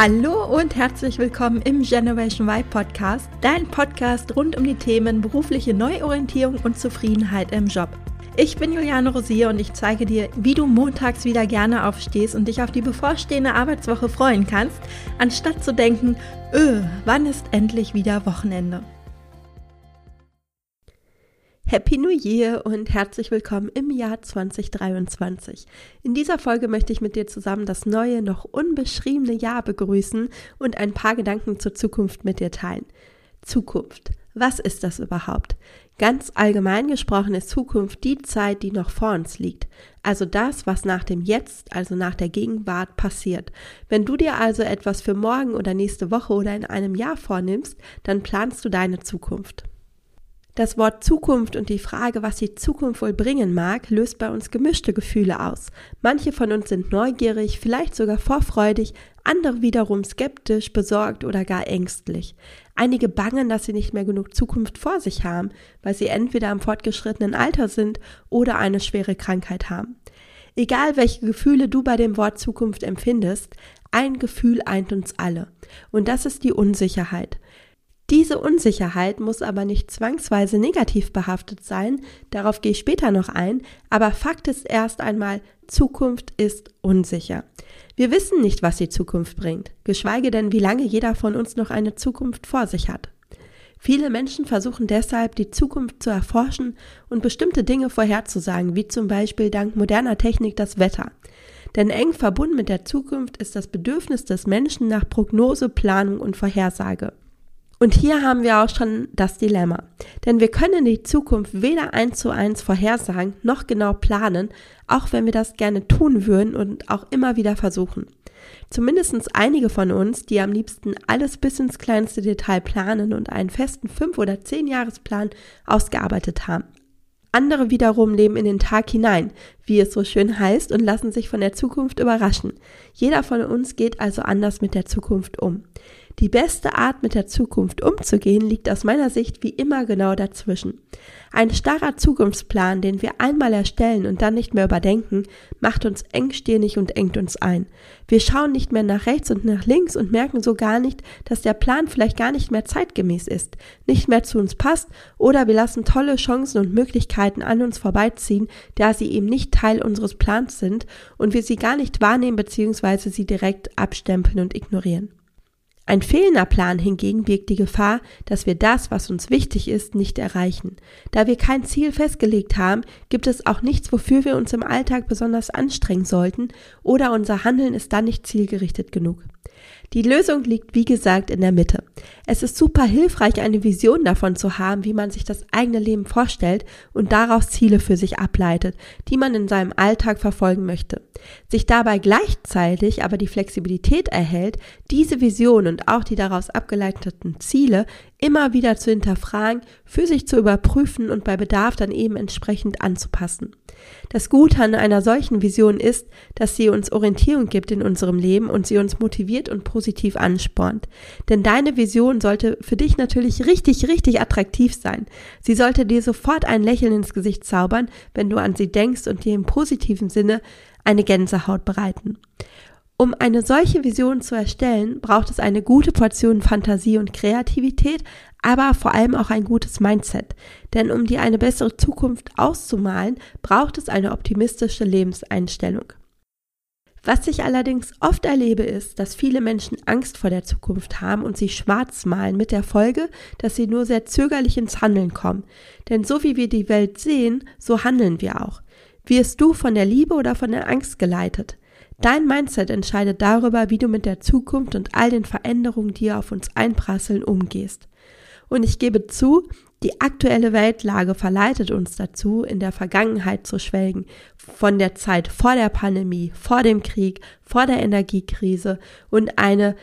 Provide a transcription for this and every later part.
Hallo und herzlich willkommen im Generation Y Podcast, dein Podcast rund um die Themen berufliche Neuorientierung und Zufriedenheit im Job. Ich bin Juliane Rosier und ich zeige dir, wie du montags wieder gerne aufstehst und dich auf die bevorstehende Arbeitswoche freuen kannst, anstatt zu denken, öh, wann ist endlich wieder Wochenende? Happy New Year und herzlich willkommen im Jahr 2023. In dieser Folge möchte ich mit dir zusammen das neue, noch unbeschriebene Jahr begrüßen und ein paar Gedanken zur Zukunft mit dir teilen. Zukunft. Was ist das überhaupt? Ganz allgemein gesprochen ist Zukunft die Zeit, die noch vor uns liegt. Also das, was nach dem Jetzt, also nach der Gegenwart passiert. Wenn du dir also etwas für morgen oder nächste Woche oder in einem Jahr vornimmst, dann planst du deine Zukunft. Das Wort Zukunft und die Frage, was die Zukunft wohl bringen mag, löst bei uns gemischte Gefühle aus. Manche von uns sind neugierig, vielleicht sogar vorfreudig, andere wiederum skeptisch, besorgt oder gar ängstlich. Einige bangen, dass sie nicht mehr genug Zukunft vor sich haben, weil sie entweder am fortgeschrittenen Alter sind oder eine schwere Krankheit haben. Egal welche Gefühle du bei dem Wort Zukunft empfindest, ein Gefühl eint uns alle. Und das ist die Unsicherheit. Diese Unsicherheit muss aber nicht zwangsweise negativ behaftet sein, darauf gehe ich später noch ein, aber Fakt ist erst einmal, Zukunft ist unsicher. Wir wissen nicht, was die Zukunft bringt, geschweige denn, wie lange jeder von uns noch eine Zukunft vor sich hat. Viele Menschen versuchen deshalb, die Zukunft zu erforschen und bestimmte Dinge vorherzusagen, wie zum Beispiel dank moderner Technik das Wetter. Denn eng verbunden mit der Zukunft ist das Bedürfnis des Menschen nach Prognose, Planung und Vorhersage. Und hier haben wir auch schon das Dilemma. Denn wir können die Zukunft weder eins zu eins vorhersagen noch genau planen, auch wenn wir das gerne tun würden und auch immer wieder versuchen. Zumindest einige von uns, die am liebsten alles bis ins kleinste Detail planen und einen festen fünf oder zehn Jahresplan ausgearbeitet haben. Andere wiederum leben in den Tag hinein, wie es so schön heißt, und lassen sich von der Zukunft überraschen. Jeder von uns geht also anders mit der Zukunft um. Die beste Art, mit der Zukunft umzugehen, liegt aus meiner Sicht wie immer genau dazwischen. Ein starrer Zukunftsplan, den wir einmal erstellen und dann nicht mehr überdenken, macht uns engstirnig und engt uns ein. Wir schauen nicht mehr nach rechts und nach links und merken so gar nicht, dass der Plan vielleicht gar nicht mehr zeitgemäß ist, nicht mehr zu uns passt oder wir lassen tolle Chancen und Möglichkeiten an uns vorbeiziehen, da sie eben nicht Teil unseres Plans sind und wir sie gar nicht wahrnehmen bzw. sie direkt abstempeln und ignorieren. Ein fehlender Plan hingegen birgt die Gefahr, dass wir das, was uns wichtig ist, nicht erreichen. Da wir kein Ziel festgelegt haben, gibt es auch nichts, wofür wir uns im Alltag besonders anstrengen sollten, oder unser Handeln ist dann nicht zielgerichtet genug. Die Lösung liegt, wie gesagt, in der Mitte. Es ist super hilfreich, eine Vision davon zu haben, wie man sich das eigene Leben vorstellt und daraus Ziele für sich ableitet, die man in seinem Alltag verfolgen möchte. Sich dabei gleichzeitig aber die Flexibilität erhält, diese Vision und auch die daraus abgeleiteten Ziele immer wieder zu hinterfragen, für sich zu überprüfen und bei Bedarf dann eben entsprechend anzupassen. Das Gute an einer solchen Vision ist, dass sie uns Orientierung gibt in unserem Leben und sie uns motiviert und positiv anspornt. Denn deine Vision sollte für dich natürlich richtig, richtig attraktiv sein. Sie sollte dir sofort ein Lächeln ins Gesicht zaubern, wenn du an sie denkst und dir im positiven Sinne eine Gänsehaut bereiten. Um eine solche Vision zu erstellen, braucht es eine gute Portion Fantasie und Kreativität, aber vor allem auch ein gutes Mindset. Denn um dir eine bessere Zukunft auszumalen, braucht es eine optimistische Lebenseinstellung. Was ich allerdings oft erlebe, ist, dass viele Menschen Angst vor der Zukunft haben und sie schwarz malen mit der Folge, dass sie nur sehr zögerlich ins Handeln kommen. Denn so wie wir die Welt sehen, so handeln wir auch. Wirst du von der Liebe oder von der Angst geleitet? Dein Mindset entscheidet darüber, wie du mit der Zukunft und all den Veränderungen, die auf uns einprasseln, umgehst. Und ich gebe zu, die aktuelle Weltlage verleitet uns dazu, in der Vergangenheit zu schwelgen, von der Zeit vor der Pandemie, vor dem Krieg, vor der Energiekrise und eine,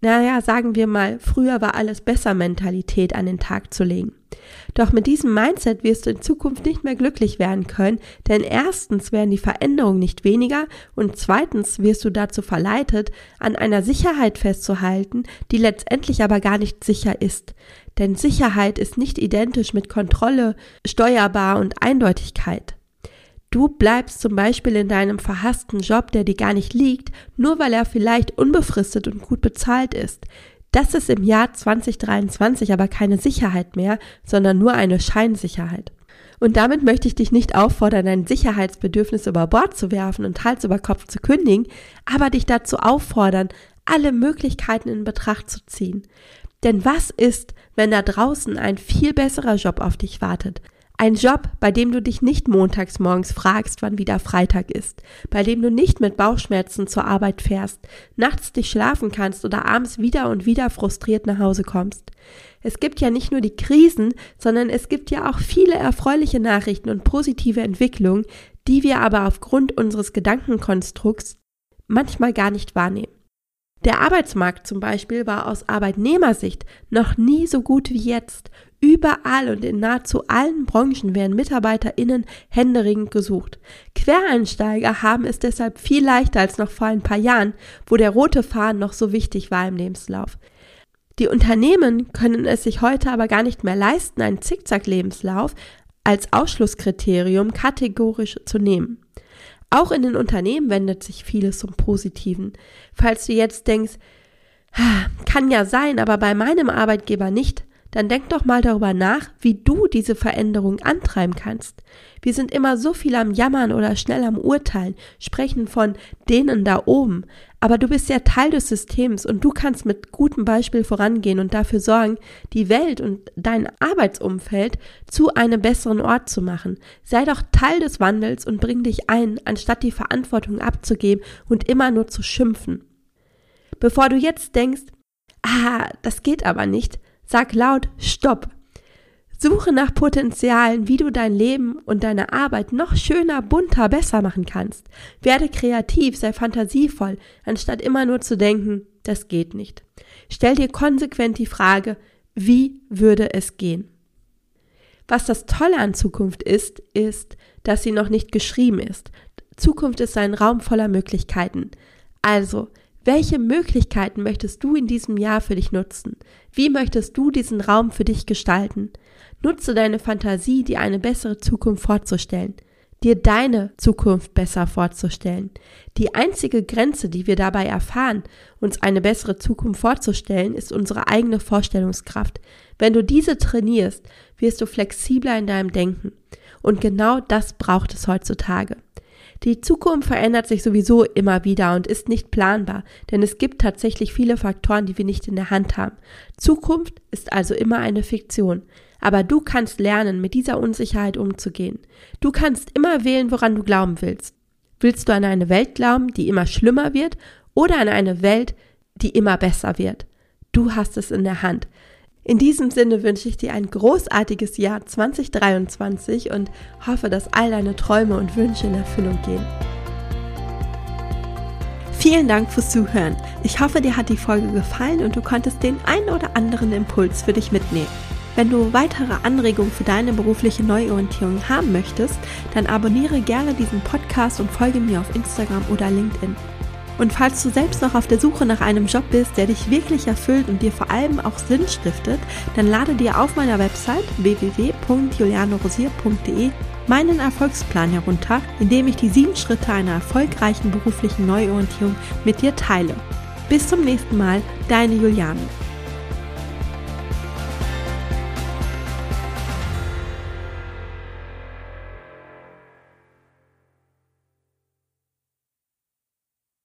naja, sagen wir mal, früher war alles besser Mentalität an den Tag zu legen. Doch mit diesem Mindset wirst du in Zukunft nicht mehr glücklich werden können, denn erstens werden die Veränderungen nicht weniger und zweitens wirst du dazu verleitet, an einer Sicherheit festzuhalten, die letztendlich aber gar nicht sicher ist. Denn Sicherheit ist nicht identisch mit Kontrolle, steuerbar und Eindeutigkeit. Du bleibst zum Beispiel in deinem verhassten Job, der dir gar nicht liegt, nur weil er vielleicht unbefristet und gut bezahlt ist. Das ist im Jahr 2023 aber keine Sicherheit mehr, sondern nur eine Scheinsicherheit. Und damit möchte ich dich nicht auffordern, dein Sicherheitsbedürfnis über Bord zu werfen und Hals über Kopf zu kündigen, aber dich dazu auffordern, alle Möglichkeiten in Betracht zu ziehen. Denn was ist, wenn da draußen ein viel besserer Job auf dich wartet? Ein Job, bei dem du dich nicht montags morgens fragst, wann wieder Freitag ist, bei dem du nicht mit Bauchschmerzen zur Arbeit fährst, nachts dich schlafen kannst oder abends wieder und wieder frustriert nach Hause kommst. Es gibt ja nicht nur die Krisen, sondern es gibt ja auch viele erfreuliche Nachrichten und positive Entwicklungen, die wir aber aufgrund unseres Gedankenkonstrukts manchmal gar nicht wahrnehmen. Der Arbeitsmarkt zum Beispiel war aus Arbeitnehmersicht noch nie so gut wie jetzt. Überall und in nahezu allen Branchen werden MitarbeiterInnen händeringend gesucht. Quereinsteiger haben es deshalb viel leichter als noch vor ein paar Jahren, wo der rote Faden noch so wichtig war im Lebenslauf. Die Unternehmen können es sich heute aber gar nicht mehr leisten, einen Zickzack-Lebenslauf als Ausschlusskriterium kategorisch zu nehmen. Auch in den Unternehmen wendet sich vieles zum Positiven. Falls du jetzt denkst, kann ja sein, aber bei meinem Arbeitgeber nicht, dann denk doch mal darüber nach, wie du diese Veränderung antreiben kannst. Wir sind immer so viel am Jammern oder schnell am Urteilen, sprechen von denen da oben, aber du bist ja Teil des Systems und du kannst mit gutem Beispiel vorangehen und dafür sorgen, die Welt und dein Arbeitsumfeld zu einem besseren Ort zu machen. Sei doch Teil des Wandels und bring dich ein, anstatt die Verantwortung abzugeben und immer nur zu schimpfen. Bevor du jetzt denkst, ah, das geht aber nicht, Sag laut Stopp. Suche nach Potenzialen, wie du dein Leben und deine Arbeit noch schöner, bunter, besser machen kannst. Werde kreativ, sei fantasievoll, anstatt immer nur zu denken, das geht nicht. Stell dir konsequent die Frage, wie würde es gehen? Was das Tolle an Zukunft ist, ist, dass sie noch nicht geschrieben ist. Zukunft ist ein Raum voller Möglichkeiten. Also, welche Möglichkeiten möchtest du in diesem Jahr für dich nutzen? Wie möchtest du diesen Raum für dich gestalten? Nutze deine Fantasie, dir eine bessere Zukunft vorzustellen, dir deine Zukunft besser vorzustellen. Die einzige Grenze, die wir dabei erfahren, uns eine bessere Zukunft vorzustellen, ist unsere eigene Vorstellungskraft. Wenn du diese trainierst, wirst du flexibler in deinem Denken. Und genau das braucht es heutzutage. Die Zukunft verändert sich sowieso immer wieder und ist nicht planbar, denn es gibt tatsächlich viele Faktoren, die wir nicht in der Hand haben. Zukunft ist also immer eine Fiktion. Aber du kannst lernen, mit dieser Unsicherheit umzugehen. Du kannst immer wählen, woran du glauben willst. Willst du an eine Welt glauben, die immer schlimmer wird, oder an eine Welt, die immer besser wird? Du hast es in der Hand. In diesem Sinne wünsche ich dir ein großartiges Jahr 2023 und hoffe, dass all deine Träume und Wünsche in Erfüllung gehen. Vielen Dank fürs Zuhören. Ich hoffe, dir hat die Folge gefallen und du konntest den einen oder anderen Impuls für dich mitnehmen. Wenn du weitere Anregungen für deine berufliche Neuorientierung haben möchtest, dann abonniere gerne diesen Podcast und folge mir auf Instagram oder LinkedIn. Und falls du selbst noch auf der Suche nach einem Job bist, der dich wirklich erfüllt und dir vor allem auch Sinn stiftet, dann lade dir auf meiner Website www.julianorosier.de meinen Erfolgsplan herunter, in dem ich die sieben Schritte einer erfolgreichen beruflichen Neuorientierung mit dir teile. Bis zum nächsten Mal, deine Juliane.